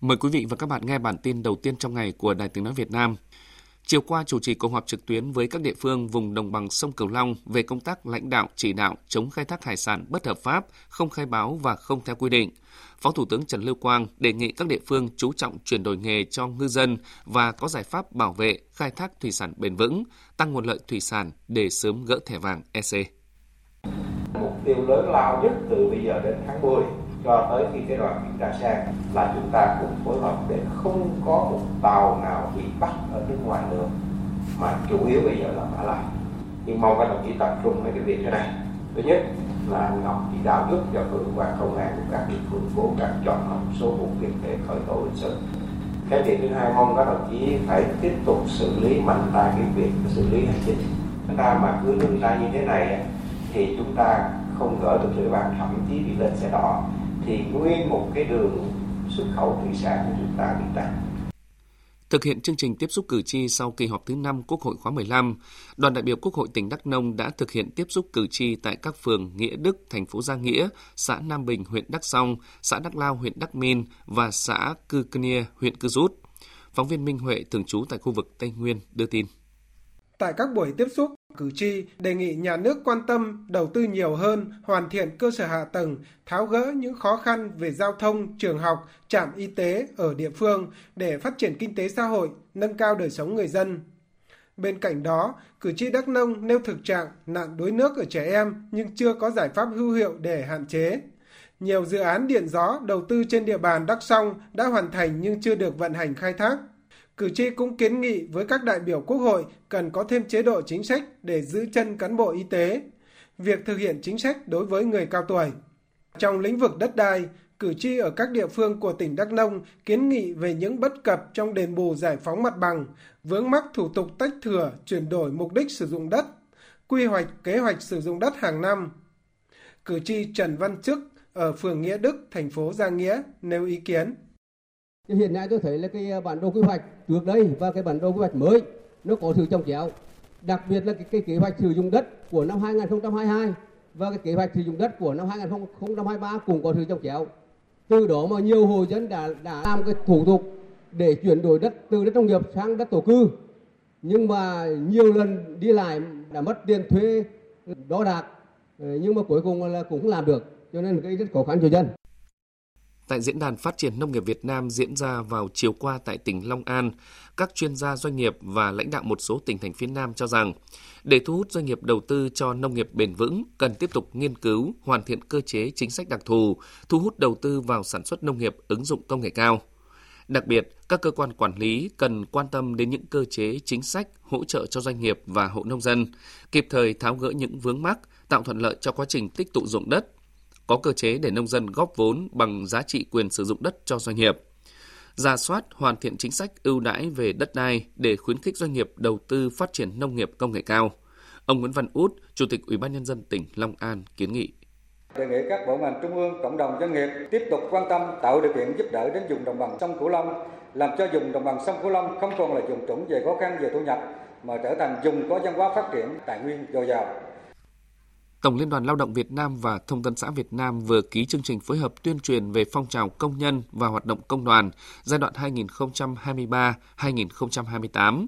Mời quý vị và các bạn nghe bản tin đầu tiên trong ngày của Đài Tiếng Nói Việt Nam. Chiều qua chủ trì cuộc họp trực tuyến với các địa phương vùng đồng bằng sông Cửu Long về công tác lãnh đạo chỉ đạo chống khai thác hải sản bất hợp pháp, không khai báo và không theo quy định. Phó Thủ tướng Trần Lưu Quang đề nghị các địa phương chú trọng chuyển đổi nghề cho ngư dân và có giải pháp bảo vệ khai thác thủy sản bền vững, tăng nguồn lợi thủy sản để sớm gỡ thẻ vàng EC. Mục tiêu lớn lao nhất từ bây giờ đến tháng 10 cho tới khi cái đoàn kiểm tra sang là chúng ta cùng phối hợp để không có một tàu nào bị bắt ở nước ngoài nữa. Mà chủ yếu bây giờ là Mã Lai. Nhưng mong các đồng chí tập trung về cái việc thế này. Thứ nhất là anh Ngọc chỉ đạo giúp cho cơ quan công an của các địa phương cố gắng chọn một số vụ việc để khởi tố hình sự. Cái việc thứ hai, mong các đồng chí phải tiếp tục xử lý mạnh tay cái việc xử lý hành chính. Chúng ta mà cứ đứng ra như thế này thì chúng ta không gỡ được thẻ bàn thậm chí bị lên xe đỏ thì nguyên một cái đường xuất khẩu thủy sản của chúng ta bị tắt. Thực hiện chương trình tiếp xúc cử tri sau kỳ họp thứ 5 Quốc hội khóa 15, đoàn đại biểu Quốc hội tỉnh Đắk Nông đã thực hiện tiếp xúc cử tri tại các phường Nghĩa Đức, thành phố Gia Nghĩa, xã Nam Bình, huyện Đắk Song, xã Đắk Lao, huyện Đắk Min và xã Cư Nia, huyện Cư Rút. Phóng viên Minh Huệ thường trú tại khu vực Tây Nguyên đưa tin. Tại các buổi tiếp xúc, cử tri đề nghị nhà nước quan tâm đầu tư nhiều hơn, hoàn thiện cơ sở hạ tầng, tháo gỡ những khó khăn về giao thông, trường học, trạm y tế ở địa phương để phát triển kinh tế xã hội, nâng cao đời sống người dân. Bên cạnh đó, cử tri Đắk Nông nêu thực trạng nạn đuối nước ở trẻ em nhưng chưa có giải pháp hữu hiệu để hạn chế. Nhiều dự án điện gió đầu tư trên địa bàn Đắk Song đã hoàn thành nhưng chưa được vận hành khai thác. Cử tri cũng kiến nghị với các đại biểu Quốc hội cần có thêm chế độ chính sách để giữ chân cán bộ y tế, việc thực hiện chính sách đối với người cao tuổi. Trong lĩnh vực đất đai, cử tri ở các địa phương của tỉnh Đắk Nông kiến nghị về những bất cập trong đền bù giải phóng mặt bằng, vướng mắc thủ tục tách thừa chuyển đổi mục đích sử dụng đất, quy hoạch kế hoạch sử dụng đất hàng năm. Cử tri Trần Văn Chức ở phường Nghĩa Đức, thành phố Gia Nghĩa nêu ý kiến hiện nay tôi thấy là cái à, bản đồ quy hoạch trước đây và cái bản đồ quy hoạch mới nó có sự trồng chéo. Đặc biệt là cái, cái kế hoạch sử dụng đất của năm 2022 và cái kế hoạch sử dụng đất của năm 2023 cũng có sự trồng chéo. Từ đó mà nhiều hộ dân đã đã làm cái thủ tục để chuyển đổi đất từ đất nông nghiệp sang đất thổ cư. Nhưng mà nhiều lần đi lại đã mất tiền thuê đo đạc ờ, nhưng mà cuối cùng là cũng không làm được cho nên cái rất khó khăn cho dân. Tại Diễn đàn Phát triển Nông nghiệp Việt Nam diễn ra vào chiều qua tại tỉnh Long An, các chuyên gia doanh nghiệp và lãnh đạo một số tỉnh thành phía Nam cho rằng, để thu hút doanh nghiệp đầu tư cho nông nghiệp bền vững, cần tiếp tục nghiên cứu, hoàn thiện cơ chế chính sách đặc thù, thu hút đầu tư vào sản xuất nông nghiệp ứng dụng công nghệ cao. Đặc biệt, các cơ quan quản lý cần quan tâm đến những cơ chế chính sách hỗ trợ cho doanh nghiệp và hộ nông dân, kịp thời tháo gỡ những vướng mắc, tạo thuận lợi cho quá trình tích tụ dụng đất, có cơ chế để nông dân góp vốn bằng giá trị quyền sử dụng đất cho doanh nghiệp. Ra soát hoàn thiện chính sách ưu đãi về đất đai để khuyến khích doanh nghiệp đầu tư phát triển nông nghiệp công nghệ cao. Ông Nguyễn Văn Út, Chủ tịch Ủy ban nhân dân tỉnh Long An kiến nghị đề nghị các bộ ngành trung ương, cộng đồng doanh nghiệp tiếp tục quan tâm tạo điều kiện giúp đỡ đến vùng đồng bằng sông Cửu Long, làm cho vùng đồng bằng sông Cửu Long không còn là vùng trũng về khó khăn về thu nhập mà trở thành vùng có văn hóa phát triển tài nguyên dồi dào. Tổng Liên đoàn Lao động Việt Nam và Thông tấn xã Việt Nam vừa ký chương trình phối hợp tuyên truyền về phong trào công nhân và hoạt động công đoàn giai đoạn 2023-2028.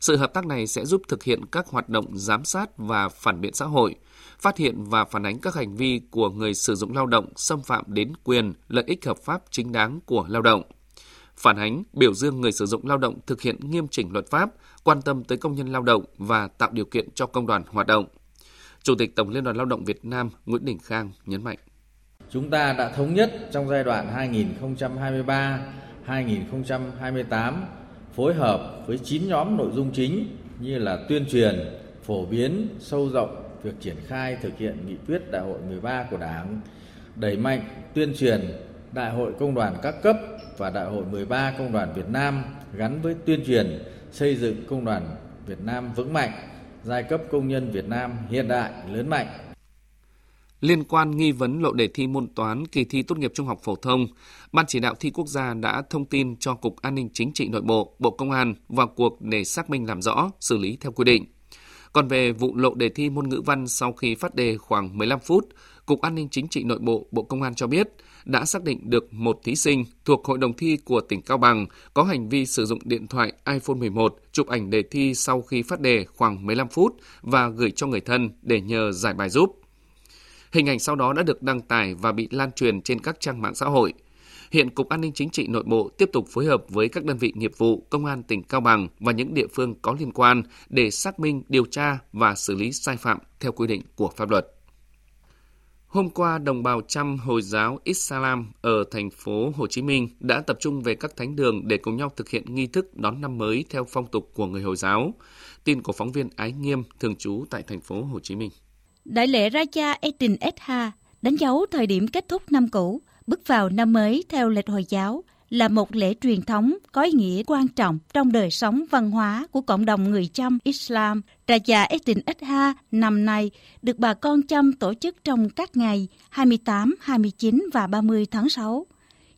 Sự hợp tác này sẽ giúp thực hiện các hoạt động giám sát và phản biện xã hội, phát hiện và phản ánh các hành vi của người sử dụng lao động xâm phạm đến quyền, lợi ích hợp pháp chính đáng của lao động. Phản ánh, biểu dương người sử dụng lao động thực hiện nghiêm chỉnh luật pháp, quan tâm tới công nhân lao động và tạo điều kiện cho công đoàn hoạt động. Chủ tịch Tổng Liên đoàn Lao động Việt Nam Nguyễn Đình Khang nhấn mạnh. Chúng ta đã thống nhất trong giai đoạn 2023-2028 phối hợp với 9 nhóm nội dung chính như là tuyên truyền, phổ biến, sâu rộng việc triển khai thực hiện nghị quyết đại hội 13 của Đảng, đẩy mạnh tuyên truyền đại hội công đoàn các cấp và đại hội 13 công đoàn Việt Nam gắn với tuyên truyền xây dựng công đoàn Việt Nam vững mạnh giai cấp công nhân Việt Nam hiện đại, lớn mạnh. Liên quan nghi vấn lộ đề thi môn toán kỳ thi tốt nghiệp trung học phổ thông, Ban chỉ đạo thi quốc gia đã thông tin cho Cục An ninh Chính trị Nội bộ, Bộ Công an vào cuộc để xác minh làm rõ, xử lý theo quy định. Còn về vụ lộ đề thi môn ngữ văn sau khi phát đề khoảng 15 phút, Cục An ninh Chính trị Nội bộ, Bộ Công an cho biết đã xác định được một thí sinh thuộc hội đồng thi của tỉnh Cao Bằng có hành vi sử dụng điện thoại iPhone 11 chụp ảnh đề thi sau khi phát đề khoảng 15 phút và gửi cho người thân để nhờ giải bài giúp. Hình ảnh sau đó đã được đăng tải và bị lan truyền trên các trang mạng xã hội. Hiện Cục An ninh Chính trị Nội bộ tiếp tục phối hợp với các đơn vị nghiệp vụ, Công an tỉnh Cao Bằng và những địa phương có liên quan để xác minh, điều tra và xử lý sai phạm theo quy định của pháp luật. Hôm qua, đồng bào Chăm Hồi giáo Islam ở thành phố Hồ Chí Minh đã tập trung về các thánh đường để cùng nhau thực hiện nghi thức đón năm mới theo phong tục của người Hồi giáo. Tin của phóng viên Ái Nghiêm thường trú tại thành phố Hồ Chí Minh. Đại lễ Raja Etin Etha đánh dấu thời điểm kết thúc năm cũ, bước vào năm mới theo lịch Hồi giáo là một lễ truyền thống có ý nghĩa quan trọng trong đời sống văn hóa của cộng đồng người Chăm Islam. Raja Etin Etha năm nay được bà con Chăm tổ chức trong các ngày 28, 29 và 30 tháng 6.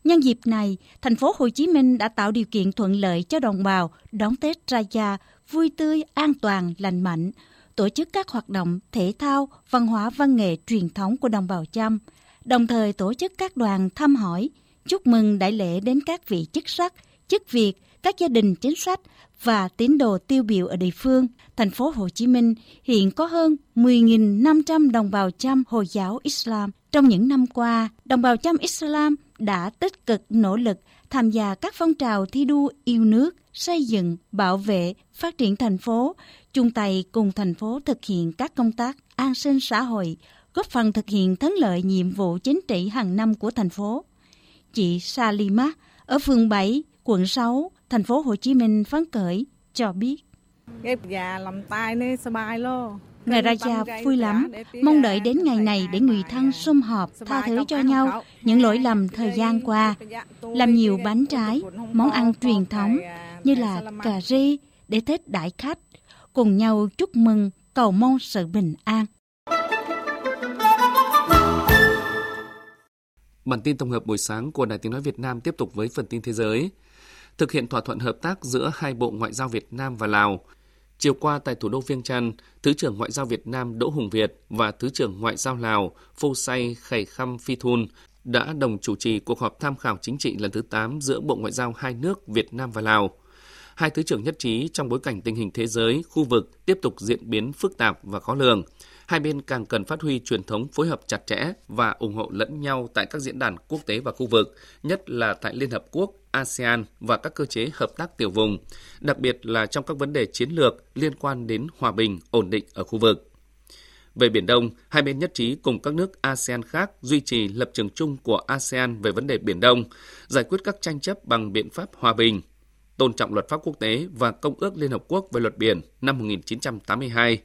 Nhân dịp này, thành phố Hồ Chí Minh đã tạo điều kiện thuận lợi cho đồng bào đón Tết Raja vui tươi, an toàn, lành mạnh, tổ chức các hoạt động thể thao, văn hóa văn nghệ truyền thống của đồng bào Chăm, đồng thời tổ chức các đoàn thăm hỏi, chúc mừng đại lễ đến các vị chức sắc, chức việc, các gia đình chính sách và tín đồ tiêu biểu ở địa phương. Thành phố Hồ Chí Minh hiện có hơn 10.500 đồng bào Chăm Hồi giáo Islam. Trong những năm qua, đồng bào Chăm Islam đã tích cực nỗ lực tham gia các phong trào thi đua yêu nước, xây dựng, bảo vệ, phát triển thành phố, chung tay cùng thành phố thực hiện các công tác an sinh xã hội, góp phần thực hiện thắng lợi nhiệm vụ chính trị hàng năm của thành phố. Chị Salima ở phường 7, quận 6, thành phố Hồ Chí Minh phấn khởi cho biết. Ngài Raja vui lắm, mong đợi đến ngày này để người thân sum họp, tha thứ cho nhau những lỗi lầm thời gian qua. Làm nhiều bánh trái, món ăn truyền thống như là cà ri để Tết đại khách, cùng nhau chúc mừng, cầu mong sự bình an. Bản tin tổng hợp buổi sáng của Đài Tiếng Nói Việt Nam tiếp tục với phần tin thế giới. Thực hiện thỏa thuận hợp tác giữa hai Bộ Ngoại giao Việt Nam và Lào. Chiều qua tại thủ đô Viêng Chăn, Thứ trưởng Ngoại giao Việt Nam Đỗ Hùng Việt và Thứ trưởng Ngoại giao Lào Phô Say Khải Khăm Phi Thun đã đồng chủ trì cuộc họp tham khảo chính trị lần thứ 8 giữa Bộ Ngoại giao hai nước Việt Nam và Lào. Hai thứ trưởng nhất trí trong bối cảnh tình hình thế giới, khu vực tiếp tục diễn biến phức tạp và khó lường – hai bên càng cần phát huy truyền thống phối hợp chặt chẽ và ủng hộ lẫn nhau tại các diễn đàn quốc tế và khu vực, nhất là tại Liên Hợp Quốc, ASEAN và các cơ chế hợp tác tiểu vùng, đặc biệt là trong các vấn đề chiến lược liên quan đến hòa bình, ổn định ở khu vực. Về Biển Đông, hai bên nhất trí cùng các nước ASEAN khác duy trì lập trường chung của ASEAN về vấn đề Biển Đông, giải quyết các tranh chấp bằng biện pháp hòa bình, tôn trọng luật pháp quốc tế và Công ước Liên Hợp Quốc về luật biển năm 1982,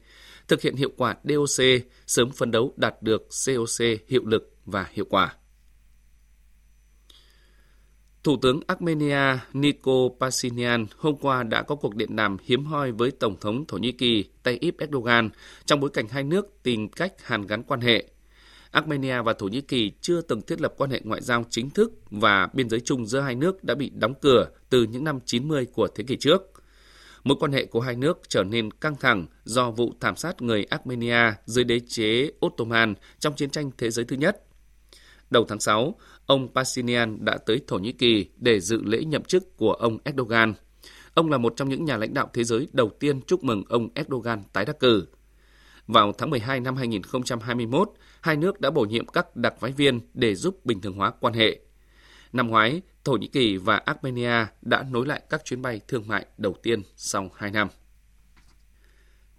thực hiện hiệu quả DOC, sớm phấn đấu đạt được COC hiệu lực và hiệu quả. Thủ tướng Armenia Nikol Pashinyan hôm qua đã có cuộc điện đàm hiếm hoi với Tổng thống Thổ Nhĩ Kỳ Tayyip Erdogan trong bối cảnh hai nước tìm cách hàn gắn quan hệ. Armenia và Thổ Nhĩ Kỳ chưa từng thiết lập quan hệ ngoại giao chính thức và biên giới chung giữa hai nước đã bị đóng cửa từ những năm 90 của thế kỷ trước. Mối quan hệ của hai nước trở nên căng thẳng do vụ thảm sát người Armenia dưới đế chế Ottoman trong chiến tranh thế giới thứ nhất. Đầu tháng 6, ông Pashinyan đã tới Thổ Nhĩ Kỳ để dự lễ nhậm chức của ông Erdogan. Ông là một trong những nhà lãnh đạo thế giới đầu tiên chúc mừng ông Erdogan tái đắc cử. Vào tháng 12 năm 2021, hai nước đã bổ nhiệm các đặc phái viên để giúp bình thường hóa quan hệ. Năm ngoái, Thổ Nhĩ Kỳ và Armenia đã nối lại các chuyến bay thương mại đầu tiên sau 2 năm.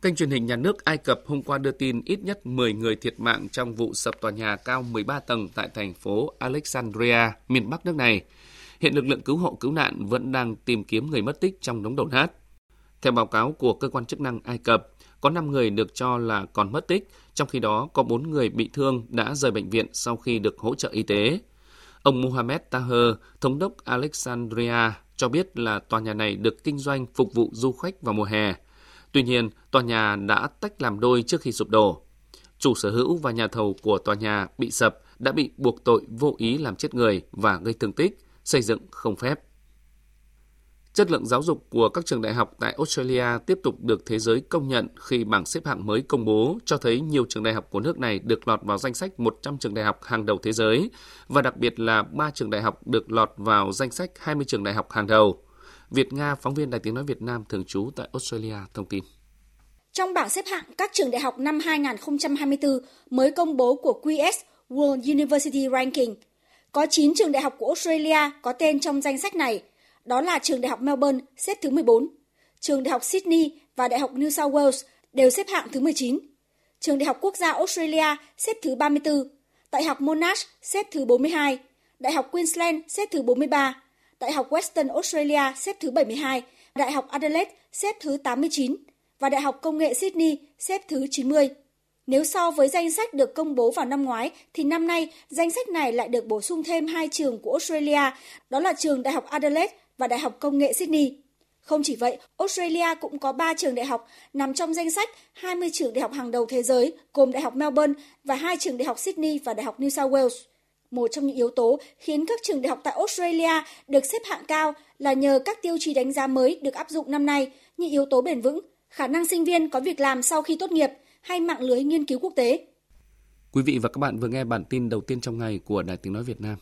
Kênh truyền hình nhà nước Ai Cập hôm qua đưa tin ít nhất 10 người thiệt mạng trong vụ sập tòa nhà cao 13 tầng tại thành phố Alexandria, miền Bắc nước này. Hiện lực lượng cứu hộ cứu nạn vẫn đang tìm kiếm người mất tích trong đống đổ nát. Theo báo cáo của cơ quan chức năng Ai Cập, có 5 người được cho là còn mất tích, trong khi đó có 4 người bị thương đã rời bệnh viện sau khi được hỗ trợ y tế. Ông Mohamed Taher, thống đốc Alexandria, cho biết là tòa nhà này được kinh doanh phục vụ du khách vào mùa hè. Tuy nhiên, tòa nhà đã tách làm đôi trước khi sụp đổ. Chủ sở hữu và nhà thầu của tòa nhà bị sập đã bị buộc tội vô ý làm chết người và gây thương tích, xây dựng không phép. Chất lượng giáo dục của các trường đại học tại Australia tiếp tục được thế giới công nhận khi bảng xếp hạng mới công bố cho thấy nhiều trường đại học của nước này được lọt vào danh sách 100 trường đại học hàng đầu thế giới và đặc biệt là 3 trường đại học được lọt vào danh sách 20 trường đại học hàng đầu. Việt Nga, phóng viên Đài Tiếng Nói Việt Nam thường trú tại Australia thông tin. Trong bảng xếp hạng các trường đại học năm 2024 mới công bố của QS World University Ranking, có 9 trường đại học của Australia có tên trong danh sách này – đó là trường Đại học Melbourne xếp thứ 14, trường Đại học Sydney và Đại học New South Wales đều xếp hạng thứ 19. Trường Đại học Quốc gia Australia xếp thứ 34, Đại học Monash xếp thứ 42, Đại học Queensland xếp thứ 43, Đại học Western Australia xếp thứ 72, Đại học Adelaide xếp thứ 89 và Đại học Công nghệ Sydney xếp thứ 90. Nếu so với danh sách được công bố vào năm ngoái, thì năm nay danh sách này lại được bổ sung thêm hai trường của Australia, đó là trường Đại học Adelaide và Đại học Công nghệ Sydney. Không chỉ vậy, Australia cũng có 3 trường đại học nằm trong danh sách 20 trường đại học hàng đầu thế giới, gồm Đại học Melbourne và hai trường đại học Sydney và Đại học New South Wales. Một trong những yếu tố khiến các trường đại học tại Australia được xếp hạng cao là nhờ các tiêu chí đánh giá mới được áp dụng năm nay như yếu tố bền vững, khả năng sinh viên có việc làm sau khi tốt nghiệp hay mạng lưới nghiên cứu quốc tế. Quý vị và các bạn vừa nghe bản tin đầu tiên trong ngày của Đài Tiếng Nói Việt Nam.